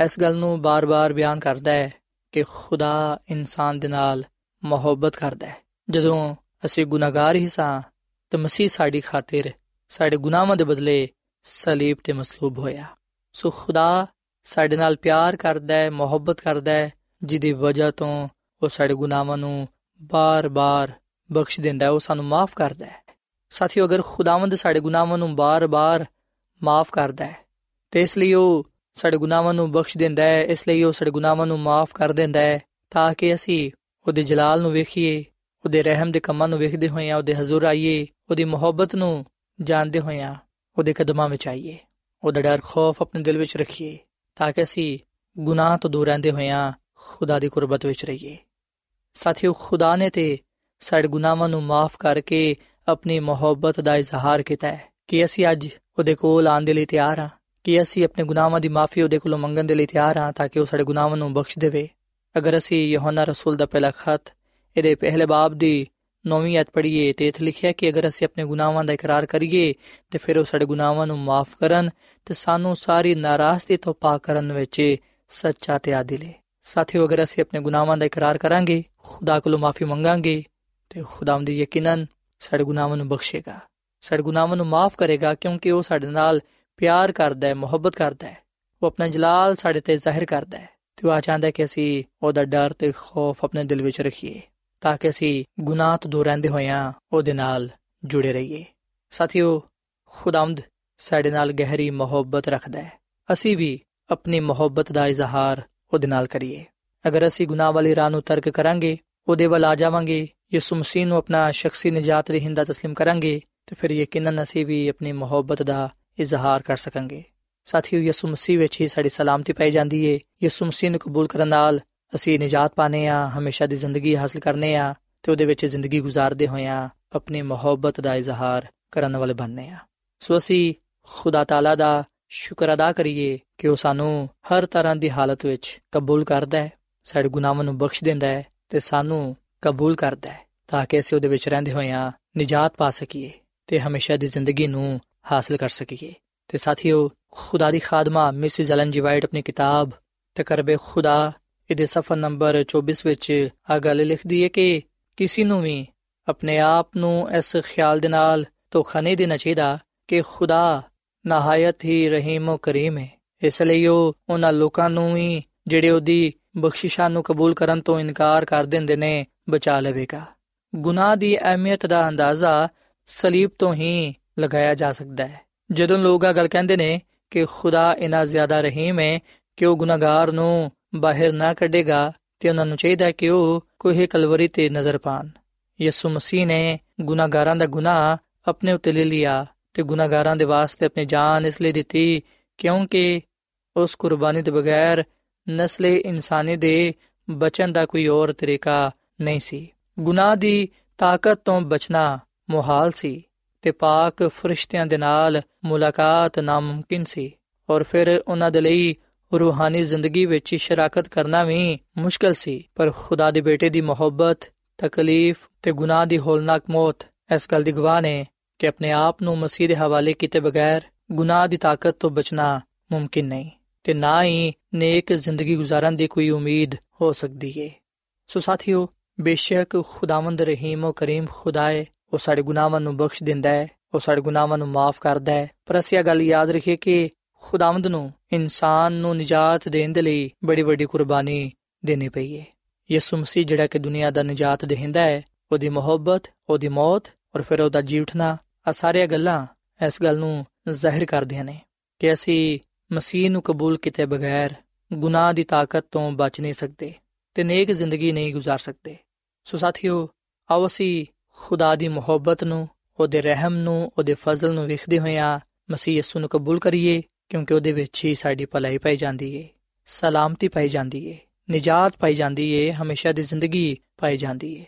ਇਸ ਗੱਲ ਨੂੰ ਬਾਰ-ਬਾਰ ਬਿਆਨ ਕਰਦਾ ਹੈ ਕਿ ਖੁਦਾ ਇਨਸਾਨ ਦੇ ਨਾਲ ਮੁਹੱਬਤ ਕਰਦਾ ਹੈ। ਜਦੋਂ ਅਸੀਂ ਗੁਨਾਹਗਾਰ ਹੀ ਸਾਂ, ਤੇ ਮਸੀਹ ਸਾਡੀ ਖਾਤਰ, ਸਾਡੇ ਗੁਨਾਹਾਂ ਦੇ ਬਦਲੇ ਸਲੀਬ ਤੇ ਮਸਲੂਬ ਹੋਇਆ। ਸੋ ਖੁਦਾ ਸਾਡੇ ਨਾਲ ਪਿਆਰ ਕਰਦਾ ਹੈ, ਮੁਹੱਬਤ ਕਰਦਾ ਹੈ, ਜਿਹਦੀ ਵਜ੍ਹਾ ਤੋਂ ਉਹ ਸਾਡੇ ਗੁਨਾਹਾਂ ਨੂੰ ਬਾਰ-ਬਾਰ ਬਖਸ਼ ਦਿੰਦਾ ਹੈ, ਉਹ ਸਾਨੂੰ ਮਾਫ ਕਰਦਾ ਹੈ। ਸਾਥੀਓ, ਅਗਰ ਖੁਦਾਵੰਦ ਸਾਡੇ ਗੁਨਾਹਾਂ ਨੂੰ ਬਾਰ-ਬਾਰ ਮਾਫ ਕਰਦਾ ਹੈ, ਤੇ ਇਸ ਲਈ ਉਹ ਸਾਡੇ ਗੁਨਾਹਾਂ ਨੂੰ ਬਖਸ਼ ਦਿੰਦਾ ਹੈ, ਇਸ ਲਈ ਉਹ ਸਾਡੇ ਗੁਨਾਹਾਂ ਨੂੰ ਮਾਫ ਕਰ ਦਿੰਦਾ ਹੈ, ਤਾਂ ਕਿ ਅਸੀਂ ਉਹਦੇ ਜਲਾਲ ਨੂੰ ਵੇਖੀਏ ਉਹਦੇ ਰਹਿਮ ਦੇ ਕੰਮਾਂ ਨੂੰ ਵੇਖਦੇ ਹੋਈਆਂ ਉਹਦੇ ਹਜ਼ੂਰ ਆਈਏ, ਉਹਦੀ ਮੁਹੱਬਤ ਨੂੰ ਜਾਣਦੇ ਹੋਈਆਂ ਉਹਦੇ ਕਦਮਾਂ ਵਿੱਚ ਆਈਏ। ਉਹਦਾ ਡਰ ਖੌਫ ਆਪਣੇ ਦਿਲ ਵਿੱਚ ਰੱਖੀਏ, ਤਾਂ ਕਿ ਅਸੀਂ ਗੁਨਾਹ ਤੋਂ ਦੂਰ ਰਹਿੰਦੇ ਹੋਈਆਂ ਖੁਦਾ ਦੀ ਕੁਰਬਤ ਵਿੱਚ ਰਹੀਏ। ਸਾਥੀਓ, ਖੁਦਾ ਨੇ ਤੇ ਸਾਡੇ ਗੁਨਾਹਾਂ ਨੂੰ ਮਾਫ ਕਰਕੇ ਆਪਣੀ ਮੁਹੱਬਤ ਦਾ ਇਜ਼ਹਾਰ ਕੀਤਾ ਹੈ ਕਿ ਅਸੀਂ ਅੱਜ ਉਹਦੇ ਕੋਲ ਆਉਣ ਦੇ ਲਈ ਤਿਆਰ ਹਾਂ, ਕਿ ਅਸੀਂ ਆਪਣੇ ਗੁਨਾਹਾਂ ਦੀ ਮਾਫੀ ਉਹਦੇ ਕੋਲੋਂ ਮੰਗਣ ਦੇ ਲਈ ਤਿਆਰ ਹਾਂ ਤਾਂ ਕਿ ਉਹ ਸਾਡੇ ਗੁਨਾਹਾਂ ਨੂੰ ਬਖਸ਼ ਦੇਵੇ। ਅਗਰ ਅਸੀਂ ਯਹੋਨਾ ਰਸੂਲ ਦਾ ਪਹਿਲਾ ਖਤ ਇਹਦੇ ਪਹਿਲੇ ਬਾਬ ਦੀ ਨੌਵੀਂ ਆਇਤ ਪੜ੍ਹੀਏ ਤੇ ਇਥੇ ਲਿਖਿਆ ਕਿ ਅਗਰ ਅਸੀਂ ਆਪਣੇ ਗੁਨਾਹਾਂ ਦਾ ਇਕਰਾਰ ਕਰੀਏ, ਤੇ ਫਿਰ ਉਹ ਸਾਡੇ ਗੁਨਾਹਾਂ ਨੂੰ ਮਾਫ ਕਰਨ ਤੇ ਸਾਨੂੰ ਸਾਰੀ ਨਾਰਾਜ਼ਗੀ ਤੋਂ ਪਾਕ ਕਰਨ ਵਿੱਚ ਸੱਚਾ ਤੇ ਆਦਿਲ ਹੈ ਸਾਥੀਓ, ਅਗਰ ਅਸੀਂ ਆਪਣੇ ਗੁਨਾਹਾਂ ਦਾ ਇਕਰਾਰ ਕਰਾਂਗੇ, ਖੁਦਾ ਕੋਲੋਂ ਮਾਫੀ ਮੰਗਾਂਗੇ, ਤੇ ਖੁਦਾਵੰਦ ਯਕੀਨਨ ਸਾਡੇ ਗੁਨਾਹਾਂ ਨੂੰ ਬਖਸ਼ੇਗਾ। ਸਾਡੇ ਗੁਨਾਹਾਂ ਨੂੰ ਮਾਫ ਕਰੇਗਾ ਕਿਉਂਕਿ ਉਹ ਸਾਡੇ ਨਾਲ ਪਿਆਰ ਕਰਦਾ ਹੈ, ਮੁਹੱਬਤ ਕਰਦਾ ਹੈ। ਉਹ ਆਪਣਾ ਜਲਾਲ ਸਾਡੇ ਤੇ ਜ਼ਾਹਿਰ ਕਰਦਾ ਹੈ ਤੇ ਉਹ ਆ ਚਾਹੁੰਦਾ ਹੈ ਕਿ ਅਸੀਂ ਉਹਦਾ ਡਰ ਤੇ ਖੌਫ ਆਪਣੇ ਦਿਲ ਵਿੱਚ ਰੱਖੀਏ। ਤਾਂ ਕਿ ਅਸੀਂ ਗੁਨਾਹ ਤੋਂ ਦੂਰ ਰਹਿੰਦੇ ਹੋਇਆਂ ਉਹਦੇ ਨਾਲ ਜੁੜੇ ਰਹੀਏ ਸਾਥੀਓ ਖੁਦਾਵੰਦ ਸਾਡੇ ਨਾਲ ਗਹਿਰੀ ਮੁਹੱਬਤ ਰੱਖਦਾ ਹੈ ਅਸੀਂ ਵੀ ਆਪਣੀ ਮੁਹੱਬਤ ਦਾ ਇਜ਼ਹਾਰ ਉਹਦੇ ਨਾਲ ਕਰੀਏ ਅਗਰ ਅਸੀਂ ਗੁਨਾਹ ਵਾਲੀ ਰਾਹ ਨੂੰ ਤਰਕ ਕਰਾਂਗੇ ਉਹਦੇ ਵੱਲ ਆ ਜਾਵਾਂਗੇ ਯਿਸੂ ਮਸੀਹ ਨੂੰ ਆਪਣਾ ਸ਼ਖਸੀ ਨਜਾਤ ਰਹਿੰਦਾ تسلیم ਕਰਾਂਗੇ ਤੇ ਫਿਰ ਯਕੀਨਨ ਅਸੀਂ ਵੀ ਆਪਣੀ ਮੁਹੱਬਤ ਦਾ ਇਜ਼ਹਾਰ ਕਰ ਸਕਾਂਗੇ ਸਾਥੀਓ ਯਿਸੂ ਮਸੀਹ ਵਿੱਚ ਹੀ ਸਾਡੀ ਸਲਾਮਤੀ ਪਾਈ ਜਾਂਦੀ ਏ ਯਿਸੂ ਮਸੀਹ ਨੂੰ ਕਬੂਲ ਕਰਨ ਨਾਲ ਅਸੀਂ ਨਜਾਤ ਪਾਨੇ ਆ ਹਮੇਸ਼ਾ ਦੀ ਜ਼ਿੰਦਗੀ ਹਾਸਲ ਕਰਨੇ ਆ ਤੇ ਉਹਦੇ ਵਿੱਚ ਜ਼ਿੰਦਗੀ گزارਦੇ ਹੋਏ ਆ ਆਪਣੀ ਮੁਹੱਬਤ ਦਾ ਇਜ਼ਹਾਰ ਕਰਨ ਵਾਲੇ ਬਣਨੇ ਆ ਸੋ ਅਸੀਂ ਖੁਦਾ ਤਾਲਾ ਦਾ ਸ਼ੁਕਰ ਅਦਾ ਕਰੀਏ ਕਿ ਉਹ ਸਾਨੂੰ ਹਰ ਤਰ੍ਹਾਂ ਦੀ ਹਾਲਤ ਵਿੱਚ ਕਬੂਲ ਕਰਦਾ ਹੈ, ਸਾਡੇ ਗੁਨਾਹਾਂ ਨੂੰ ਬਖਸ਼ ਦਿੰਦਾ ਹੈ ਤੇ ਸਾਨੂੰ ਕਬੂਲ ਕਰਦਾ ਹੈ ਤਾਂ ਕਿ ਅਸੀਂ ਉਹਦੇ ਵਿੱਚ ਰਹਿੰਦੇ ਹੋਇਆਂ ਨਜਾਤ ਪਾ ਸਕੀਏ ਤੇ ਹਮੇਸ਼ਾ ਦੀ ਜ਼ਿੰਦਗੀ ਨੂੰ ਹਾਸਲ ਕਰ ਸਕੀਏ। ਤੇ ਸਾਥੀਓ, ਖੁਦਾ ਦੀ ਖਾਦਮਾ ਮਿਸ ਜਲਨ ਜੀ ਵਾਈਟ ਆਪਣੀ ਕਿਤਾਬ ਤਕਰਬੇ ਖੁਦਾ ਇਹਦੇ ਸਫਾ ਨੰਬਰ 24 ਵਿੱਚ ਆ ਗੱਲ ਲਿਖਦੀ ਹੈ ਕਿ ਕਿਸੇ ਨੂੰ ਵੀ ਆਪਣੇ ਆਪ ਨੂੰ ਇਸ ਖਿਆਲ ਦੇ ਨਾਲ ਧੋਖਾ ਨਹੀਂ ਦੇਣਾ ਚਾਹੀਦਾ ਕਿ ਖੁਦਾ ਨਹਾਇਤ ਹੀ ਰਹੀਮ ਤੇ ਕਰੀਮ ਹੈ। ਇਸ ਲਈ ਉਹ ਉਹਨਾਂ ਲੋਕਾਂ ਨੂੰ ਵੀ ਜਿਹੜੇ ਉਹਦੀ ਬਖਸ਼ਿਸ਼ਾਂ ਨੂੰ ਕਬੂਲ ਕਰਨ ਤੋਂ ਇਨਕਾਰ ਕਰ ਦਿੰਦੇ ਨੇ, ਬਚਾ ਲਵੇਗਾ। ਗੁਨਾਹ ਦੀ ਅਹਿਮੀਅਤ ਦਾ ਅੰਦਾਜ਼ਾ ਸਲੀਬ ਤੋਂ ਹੀ ਲਗਾਇਆ ਜਾ ਸਕਦਾ ਹੈ। ਜਦੋਂ ਲੋਕ ਆ ਗੱਲ ਕਹਿੰਦੇ ਨੇ ਕਿ ਖੁਦਾ ਇਨਾ ਜ਼ਿਆਦਾ ਰਹੀਮ ਹੈ ਕਿ ਉਹ ਗੁਨਾਹਗਾਰ ਨੂੰ ਬਾਹਰ ਨਾ ਕੱਢੇਗਾ ਤੇ ਉਹਨਾਂ ਨੂੰ ਚਾਹੀਦਾ ਕਿ ਉਹ ਕੋਈ ਕਲਵਰੀ ਤੇ ਨਜ਼ਰ ਪਾਣ। ਯਿਸੂ ਮਸੀਹ ਨੇ ਗੁਨਾਹਗਾਰਾਂ ਦਾ ਗੁਨਾਹ ਆਪਣੇ ਉੱਤੇ ਲੈ ਲਿਆ ਤੇ ਗੁਨਾਹਗਾਰਾਂ ਦੇ ਵਾਸਤੇ ਆਪਣੀ ਜਾਨ ਇਸ ਲਈ ਦਿੱਤੀ ਕਿਉਂਕਿ ਉਸ ਕੁਰਬਾਨੀ ਦੇ ਬਗੈਰ ਨਸਲੇ ਇਨਸਾਨੀ ਦੇ ਬਚਣ ਦਾ ਕੋਈ ਹੋਰ ਤਰੀਕਾ ਨਹੀਂ ਸੀ। ਗੁਨਾਹ ਦੀ ਤਾਕਤ ਤੋਂ ਬਚਣਾ ਮੁਹਾਲ ਸੀ ਤੇ ਪਾਕ ਫਰਿਸ਼ਤਿਆਂ ਦੇ ਨਾਲ ਮੁਲਾਕਾਤ ਨਾਮੁਮਕਿਨ ਸੀ ਔਰ ਫਿਰ ਉਹਨਾਂ ਦੇ ਲਈ ਰੂਹਾਨੀ ਜ਼ਿੰਦਗੀ ਵਿੱਚ ਸ਼ਰਾਕਤ ਕਰਨਾ ਵੀ ਮੁਸ਼ਕਲ ਸੀ, ਪਰ ਖੁਦਾ ਦੇ ਬੇਟੇ ਦੀ ਮੁਹੱਬਤ, ਤਕਲੀਫ ਤੇ ਗੁਨਾਹ ਦੀ ਹੋਲਨਾਕ ਮੌਤ ਇਸ ਗੱਲ ਦੀ ਗਵਾਹ ਨੇ ਕਿ ਆਪਣੇ ਆਪ ਨੂੰ ਮਸੀਹ ਦੇ ਹਵਾਲੇ ਕੀਤੇ ਬਗੈਰ ਗੁਨਾਹ ਦੀ ਤਾਕਤ ਤੋਂ ਬਚਣਾ ਮੁਮਕਿਨ ਨਹੀਂ ਤੇ ਨਾ ਹੀ ਨੇਕ ਜ਼ਿੰਦਗੀ گزارਣ ਦੀ ਕੋਈ ਉਮੀਦ ਹੋ ਸਕਦੀ ਏ। ਸੋ ਸਾਥੀਓ, ਬੇਸ਼ੱਕ ਖੁਦਾਵੰਦ ਰਹੀਮ ਉਹ ਕਰੀਮ ਖੁਦਾਏ ਉਹ ਸਾਡੇ ਗੁਨਾਹਾਂ ਨੂੰ ਬਖਸ਼ ਦਿੰਦਾ ਹੈ ਉਹ ਸਾਡੇ ਗੁਨਾਹਾਂ ਨੂੰ ਮਾਫ ਕਰਦਾ ਹੈ ਪਰ ਅਸੀਂ ਇਹ ਗੱਲ ਯਾਦ ਰੱਖੀਏ ਕਿ ਖੁਦਾਵੰਦ ਨੂੰ ਇਨਸਾਨ ਨੂੰ ਨਜਾਤ ਦੇਣ ਦੇ ਲਈ ਬੜੀ ਵੱਡੀ ਕੁਰਬਾਨੀ ਦੇਣੀ ਪਈ ਹੈ ਯਿਸੂ ਮਸੀਹ ਜਿਹੜਾ ਕਿ ਦੁਨੀਆ ਦਾ ਨਜਾਤ ਦੇਹਿੰਦਾ ਹੈ ਉਹਦੀ ਮੁਹੱਬਤ ਉਹਦੀ ਮੌਤ ਔਰ ਫਿਰ ਉਹਦਾ ਜੀ ਉਠਣਾ ਆ ਸਾਰੀਆਂ ਗੱਲਾਂ ਇਸ ਗੱਲ ਨੂੰ ਜ਼ਾਹਿਰ ਕਰਦੀਆਂ ਨੇ ਕਿ ਅਸੀਂ ਮਸੀਹ ਨੂੰ ਕਬੂਲ ਕੀਤੇ ਬਗੈਰ ਗੁਨਾਹ ਦੀ ਤਾਕਤ ਤੋਂ ਬਚ ਨਹੀਂ ਸਕਦੇ ਤੇ ਨੇਕ ਜ਼ਿੰਦਗੀ ਨਹੀਂ گزار ਸਕਦੇ ਸੋ ਸਾਥੀਓ ਆਓ ਅਸੀਂ ਖੁਦਾ ਦੀ ਮੁਹੱਬਤ ਨੂੰ ਉਹਦੇ ਰਹਿਮ ਨੂੰ ਉਹਦੇ ਫਜ਼ਲ ਨੂੰ ਵੇਖਦੇ ਹੋਇਆਂ ਮਸੀਹ ਯਿਸੂ ਨੂੰ ਕਬੂਲ ਕਰੀਏ ਕਿਉਂਕਿ ਉਹਦੇ ਵਿੱਚ ਹੀ ਸਾਡੀ ਭਲਾਈ ਪਾਈ ਜਾਂਦੀ ਏ ਸਲਾਮਤੀ ਪਾਈ ਜਾਂਦੀ ਏ ਨਜਾਤ ਪਾਈ ਜਾਂਦੀ ਏ ਹਮੇਸ਼ਾ ਦੀ ਜ਼ਿੰਦਗੀ ਪਾਈ ਜਾਂਦੀ ਏ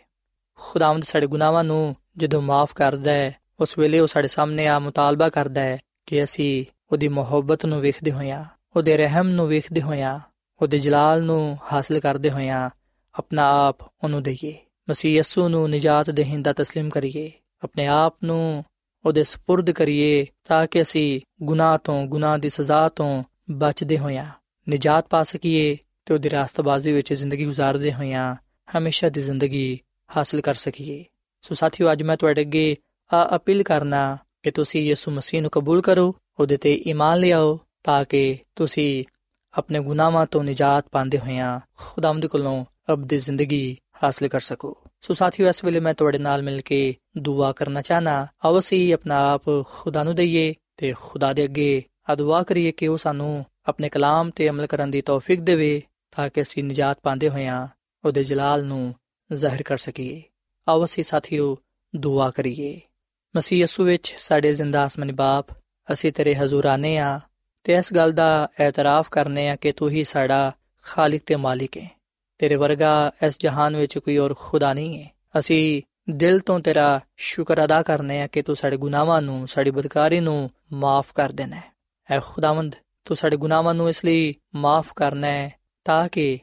ਖੁਦਾਵੰਦ ਸਾਡੇ ਗੁਨਾਹਾਂ ਨੂੰ ਜਦੋਂ ਮਾਫ ਕਰਦਾ ਹੈ ਉਸ ਵੇਲੇ ਉਹ ਸਾਡੇ ਸਾਹਮਣੇ ਆ ਮੁਤਾਲਬਾ ਕਰਦਾ ਹੈ ਕਿ ਅਸੀਂ ਉਹਦੀ ਮੁਹੱਬਤ ਨੂੰ ਵੇਖਦੇ ਹੋਇਆਂ ਉਹਦੇ ਰਹਿਮ ਨੂੰ ਵੇਖਦੇ ਹੋਇਆਂ ਉਹਦੇ ਜਲਾਲ ਨੂੰ ਹਾਸਲ ਕਰਦੇ ਹੋਇਆਂ ਆਪਣਾ ਆਪ ਉਹਨੂੰ ਦਈਏ ਮਸੀਹ ਯਸੂ ਨੂੰ ਨਜਾਤ ਦੇਹਿੰਦਾ تسلیم ਕਰੀਏ ਆਪਣੇ ਆਪ ਨੂੰ ਉਹਦੇ سپرد ਕਰੀਏ ਤਾਂ ਕਿ ਅਸੀਂ ਗੁਨਾਹ ਤੋਂ, ਗੁਨਾਹ ਦੀ ਸਜ਼ਾ ਤੋਂ ਬਚਦੇ ਹੋਈਆਂ ਨਜਾਤ ਪਾ ਸਕੀਏ ਤੇ ਉਹਦੀ ਰਾਸਤਬਾਜ਼ੀ ਵਿੱਚ ਜ਼ਿੰਦਗੀ گزارਦੇ ਹੋਈਆਂ ਹਮੇਸ਼ਾ ਦੀ ਜ਼ਿੰਦਗੀ ਹਾਸਲ ਕਰ ਸਕੀਏ। ਸੋ ਸਾਥੀਓ, ਅੱਜ ਮੈਂ ਤੁਹਾਡੇ ਅੱਗੇ ਆ ਅਪੀਲ ਕਰਨਾ ਕਿ ਤੁਸੀਂ ਯਿਸੂ ਮਸੀਹ ਨੂੰ ਕਬੂਲ ਕਰੋ, ਉਹਦੇ ਤੇ ਈਮਾਨ ਲਿਆਓ ਤਾਂ ਕਿ ਤੁਸੀਂ ਆਪਣੇ ਗੁਨਾਹਾਂ ਤੋਂ ਨਜਾਤ ਪਾਉਂਦੇ ਹੋਇਆਂ ਖੁਦਾਵੰਦ ਕੋਲੋਂ ਅਬਦੀ ਜ਼ਿੰਦਗੀ ਹਾਸਲ ਕਰ ਸਕੋ। ਸੋ ਸਾਥੀਓ, ਇਸ ਵੇਲੇ ਮੈਂ ਤੁਹਾਡੇ ਨਾਲ ਮਿਲ ਕੇ ਦੁਆ ਕਰਨਾ ਚਾਹਨਾ। ਆਓ ਅਸੀਂ ਆਪਣਾ ਆਪ ਖੁਦਾ ਨੂੰ ਦਈਏ ਤੇ ਖੁਦਾ ਦੇ ਅੱਗੇ ਆ ਦੁਆ ਕਰੀਏ ਕਿ ਉਹ ਸਾਨੂੰ ਆਪਣੇ ਕਲਾਮ ਤੇ ਅਮਲ ਕਰਨ ਦੀ ਤੌਫੀਕ ਦੇਵੇ ਤਾਂ ਕਿ ਅਸੀਂ ਨਜਾਤ ਪਾਉਂਦੇ ਹੋਇਆਂ ਉਹਦੇ ਜਲਾਲ ਨੂੰ ਜ਼ਾਹਿਰ ਕਰ ਸਕੀਏ। ਆਓ ਅਸੀਂ ਸਾਥੀਓ, ਦੁਆ ਕਰੀਏ। ਮਸੀਹ ਯਸੂ ਵਿੱਚ ਸਾਡੇ ਜ਼ਿੰਦਾ ਅਸਮਾਨੀ ਬਾਪ, ਅਸੀਂ ਤੇਰੇ ਹਜ਼ੂਰ ਆਨੇ ਆ ਤੇ ਇਸ ਗੱਲ ਦਾ ਇਤਰਾਫ ਕਰਨੇ ਆ ਕਿ ਤੂੰ ਹੀ ਸਾਡਾ ਖਾਲਿਕ ਤੇ ਮਾਲਿਕ ਹੈ। ਤੇਰੇ ਵਰਗਾ ਇਸ ਜਹਾਨ ਵਿੱਚ ਕੋਈ ਹੋਰ ਖੁਦਾ ਨਹੀਂ ਹੈ। ਅਸੀਂ ਦਿਲ ਤੋਂ ਤੇਰਾ ਸ਼ੁਕਰ ਅਦਾ ਕਰਨੇ ਆ ਕਿ ਤੂੰ ਸਾਡੇ ਗੁਨਾਹਾਂ ਨੂੰ, ਸਾਡੀ ਬਦਕਾਰੀ ਨੂੰ ਮਾਫ ਕਰ ਦੇਣਾ ਹੈ। ਐ ਖੁਦਾਵੰਦ, ਤੂੰ ਸਾਡੇ ਗੁਨਾਹਾਂ ਨੂੰ ਇਸ ਲਈ ਮਾਫ ਕਰਨਾ ਹੈ ਤਾਂ ਕਿ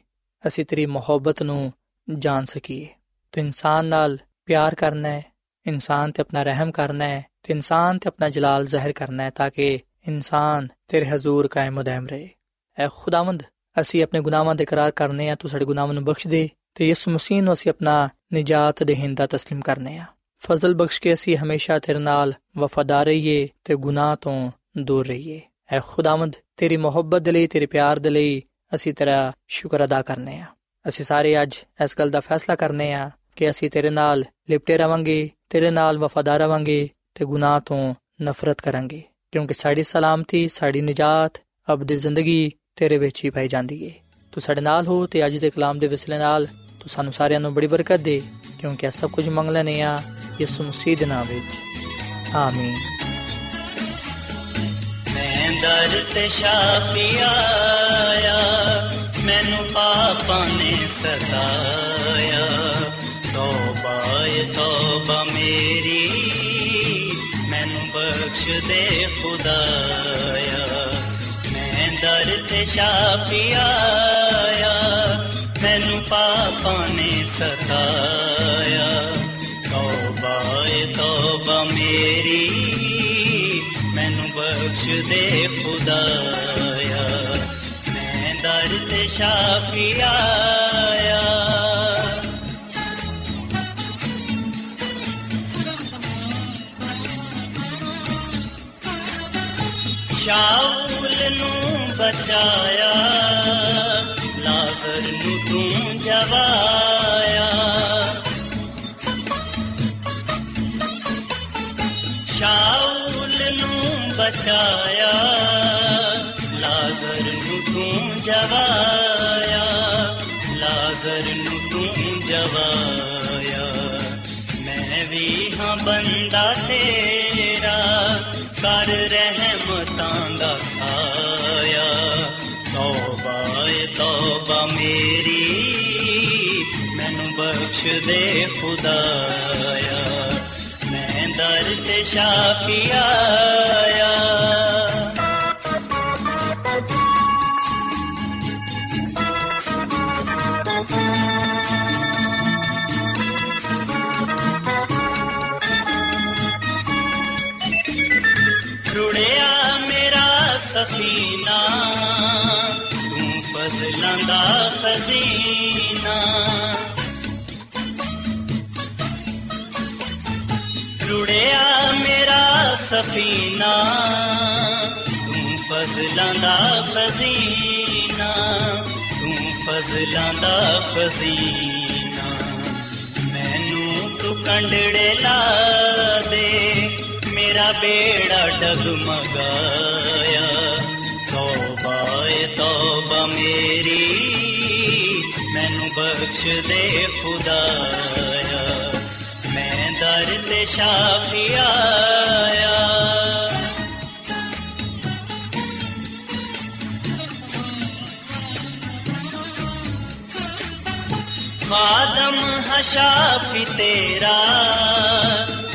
ਅਸੀਂ ਤੇਰੀ ਮੁਹੱਬਤ ਨੂੰ ਜਾਣ ਸਕੀਏ। ਤੂੰ ਇਨਸਾਨ ਨਾਲ ਪਿਆਰ ਕਰਨਾ ਹੈ, ਇਨਸਾਨ ਤੇ ਆਪਣਾ ਰਹਿਮ ਕਰਨਾ ਹੈ, ਤੇ ਇਨਸਾਨ ਤੇ ਆਪਣਾ ਜਲਾਲ ਜ਼ਾਹਿਰ ਕਰਨਾ ਹੈ ਤਾਂ ਕਿ ਇਨਸਾਨ ਤੇਰੇ ਹਜ਼ੂਰ ਕਾਇਮ ਦائم ਰਹੇ। ਐ ਖੁਦਾਵੰਦ ਅਸੀਂ ਆਪਣੇ ਗੁਨਾਹਾਂ ਦੇ ਇਕਰਾਰ ਕਰਨੇ ਆ ਤੂੰ ਸਾਡੇ ਗੁਨਾਹਾਂ ਨੂੰ ਬਖਸ਼ ਦੇ ਤੇ ਯਿਸੂ ਮਸੀਹ ਨੂੰ ਅਸੀਂ ਆਪਣਾ ਨਜਾਤ ਦੇਹਿੰਦਾ تسلیم ਕਰਨੇ ਆ ਫਜ਼ਲ ਬਖਸ਼ ਕੇ ਅਸੀਂ ਹਮੇਸ਼ਾ ਤੇਰੇ ਨਾਲ ਵਫਾਦਾਰ ਰਹੀਏ ਤੇ ਗੁਨਾਹ ਤੋਂ ਦੂਰ ਰਹੀਏ ਐ ਖੁਦਾਵੰਦ ਤੇਰੀ ਮੁਹੱਬਤ ਦੇ ਲਈ ਤੇਰੇ ਪਿਆਰ ਦੇ ਲਈ ਅਸੀਂ ਤੇਰਾ ਸ਼ੁਕਰ ਅਦਾ ਕਰਨੇ ਆ ਅਸੀਂ ਸਾਰੇ ਅੱਜ ਇਸ ਗੱਲ ਦਾ ਫੈਸਲਾ ਕਰਨੇ ਆ ਕਿ ਅਸੀਂ ਤੇਰੇ ਨਾਲ ਲਿਪਟੇ ਰਵਾਂਗੇ ਤੇਰੇ ਨਾਲ ਵਫਾਦਾਰ ਰਵਾਂਗੇ ਤੇ ਗੁਨਾਹ ਤੋਂ ਨਫ਼ਰਤ ਕਰਾਂਗੇ ਕਿਉਂਕਿ ਸਾਡੀ ਸਲਾਮਤੀ ਸਾਡੀ ਨਜਾਤ ਅਬਦੀ ਜ਼ਿੰਦਗੀ ਤੇਰੇ ਵਿੱਚ ਹੀ ਪਾਈ ਜਾਂਦੀ ਏ। ਤੂੰ ਸਾਡੇ ਨਾਲ ਹੋ ਤੇ ਅੱਜ ਦੇ ਕਲਾਮ ਦੇ ਵਿਸਲੇ ਨਾਲ ਤੂੰ ਸਾਨੂੰ ਸਾਰਿਆਂ ਨੂੰ ਬੜੀ ਬਰਕਤ ਦੇ, ਕਿਉਂਕਿ ਇਹ ਸਭ ਕੁਝ ਮੰਗ ਲੈਨੇ ਆ ਯਿਸੂ ਮਸੀਹ ਦੇ ਨਾਮ ਵਿੱਚ। ਆਮੀਨ। ਮੈਂ ਦਰ ਤੇ ਸ਼ਾਫੀ ਆਇਆ, ਮੈਨੂੰ ਪਾਪਾਂ ਨੇ ਸਤਾਇਆ। ਤੋਬਾ ਏ ਤੋਬਾ ਮੇਰੀ, ਮੈਨੂੰ ਬਖਸ਼ ਦੇ ਖੁਦਾਇਆ। ਮੈਂ ਦਰ ਤੇ ਸ਼ਾਫੀ ਮੈਨੂੰ ਪਾਪਾਂ ਨੇ ਸਤਾਇਆ। ਤੋਬਾ ਏ ਤੋਬਾ ਮੇਰੀ, ਮੈਨੂੰ ਬਖਸ਼ ਦੇ ਖੁਦਾਇਆ। ਮੈਂ ਦਰ ਤੇ ਸ਼ਾਫੀ ਆਇਆ ਸ਼ਾਉਲ ਨੂੰ ਬਚਾਇਆ ਲਾਜ਼ਰ ਨੂੰ ਤੂੰ ਜਵਾਇਆ ਸ਼ਾਉਲ ਨੂੰ ਬਚਾਇਆ ਲਾਜ਼ਰ ਨੂੰ ਤੂੰ ਜਵਾਇਆ ਲਾਜ਼ਰ ਨੂੰ ਤੂੰ ਜਵਾਇਆ ਮੈਂ ਵੀ ਹਾਂ ਬੰਦਾ ਤੇਰਾ ਕਰ ਰਹਿਮਤਾਂ ਦਾ ਸਾਇਆ ਤੌਬਾ ਏ ਤੌਬਾ ਮੇਰੀ, ਮੈਨੂੰ ਬਖਸ਼ ਦੇ ਖੁਦਾਇਆ। ਮੈਂ ਦਰ ਤੇ ਸ਼ਾਫੀ ਆਇਆ ਤੂੰ ਫਜ਼ਲਾਂ ਦਾ ਖਜ਼ੀਨਾ ਰੁੜਿਆ ਮੇਰਾ ਸਫੀਨਾ, ਤੂੰ ਫਜ਼ਲਾਂ ਦਾ ਖਜ਼ੀਨਾ ਤੂੰ ਫਜ਼ਲਾਂ ਦਾ ਖਜ਼ੀਨਾ ਮੈਨੂੰ ਤੂੰ ਕੰਡੜੇ ਲਾ ਦੇ, ਮੇਰਾ ਬੇੜਾ ਡਗਮਗਾਇਆ। ਤੋਬਾ ਏ ਮੇਰੀ, ਮੈਨੂੰ ਬਖਸ਼ ਦੇ ਖੁਦਾਇਆ। ਮੈਂ ਦਰ ਤੇ ਸ਼ਾਫੀ ਆਇਆ। ਖਾਦਮ ਹਸ਼ਾਫੀ ਤੇਰਾ,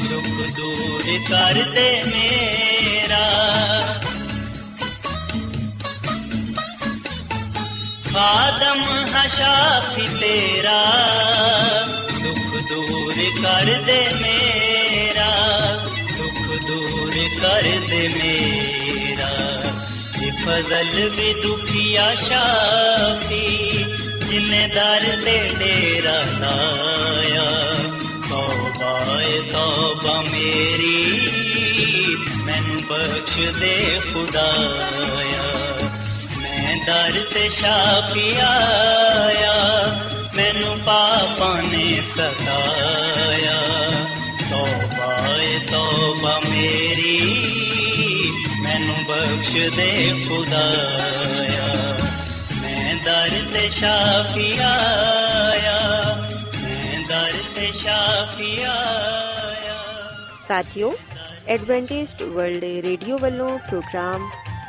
ਦੁੱਖ ਦੂਰ ਕਰ ਦੇ ਮੇਰਾ। ਖਾਦਮ ਹਸ਼ਾਫੀ ਤੇਰਾ, ਦੁੱਖ ਦੂਰ ਕਰ ਦੇ ਮੇਰਾ, ਦੁੱਖ ਦੂਰ ਕਰ ਦੇ ਮੇਰਾ। ਇਹ ਫਜ਼ਲ ਵੀ ਦੁਖੀਆ ਸ਼ਾਫੀ ਜਿਨੇ ਦਰ ਤੇ ਡੇਰਾ ਲਾਇਆ। ਤੌਬਾ ਏ ਮੇਰੀ, ਮੈਨੂੰ ਬਖਸ਼ ਦੇ ਖੁਦਾਇਆ। ਮੈਂ ਦਰ ਤੇ ਸ਼ਾਫੀ ਆਇਆ। ਮੈਨੂੰ ਪਾਪਾਂ ਨੇ ਸਤਾਇਆ। ਤੌਬਾ ਏ ਤੌਬਾ ਮੇਰੀ, ਮੈਨੂੰ ਬਖਸ਼ ਦੇ ਖੁਦਾਇਆ। ਮੈਂ ਦਰ ਤੇ ਸ਼ਾਫੀ ਆਇਆ, ਮੈਂ ਦਰ ਤੇ ਸ਼ਾਫੀ ਆਇਆ। ਸਾਥਿਓ ਐਡਵੈਂਟਿਸਟ ਵਰਲਡ ਰੇਡੀਓ ਵੱਲੋਂ ਪ੍ਰੋਗਰਾਮ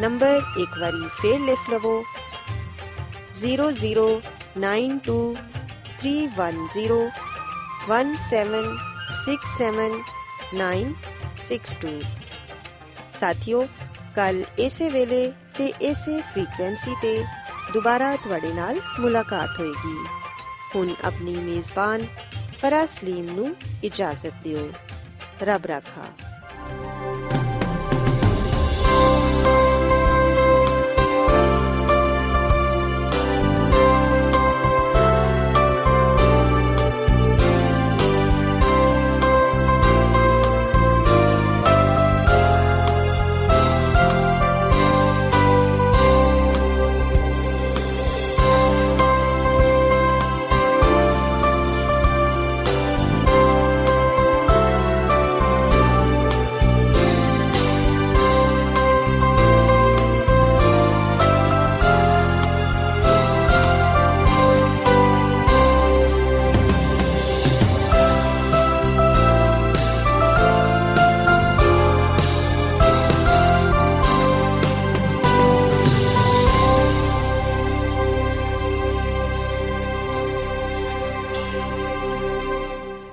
ਨੰਬਰ ਇੱਕ ਵਾਰੀ ਫੇਰ ਲਿਖ ਲਵੋ। 00923101767962 ਸਾਥਿਓ, ਕੱਲ ਇਸੇ ਵੇਲੇ ਤੇ ਇਸੇ ਫ੍ਰੀਕਵੈਂਸੀ ਤੇ ਦੁਬਾਰਾ ਤੁਹਾਡੇ ਨਾਲ ਮੁਲਾਕਾਤ ਹੋਏਗੀ। ਹੁਣ ਆਪਣੀ ਮੇਜ਼ਬਾਨ ਫਰਾਜ਼ ਸਲੀਮ ਨੂੰ ਇਜਾਜ਼ਤ ਦਿਓ। ਰੱਬ ਰਾਖਾ।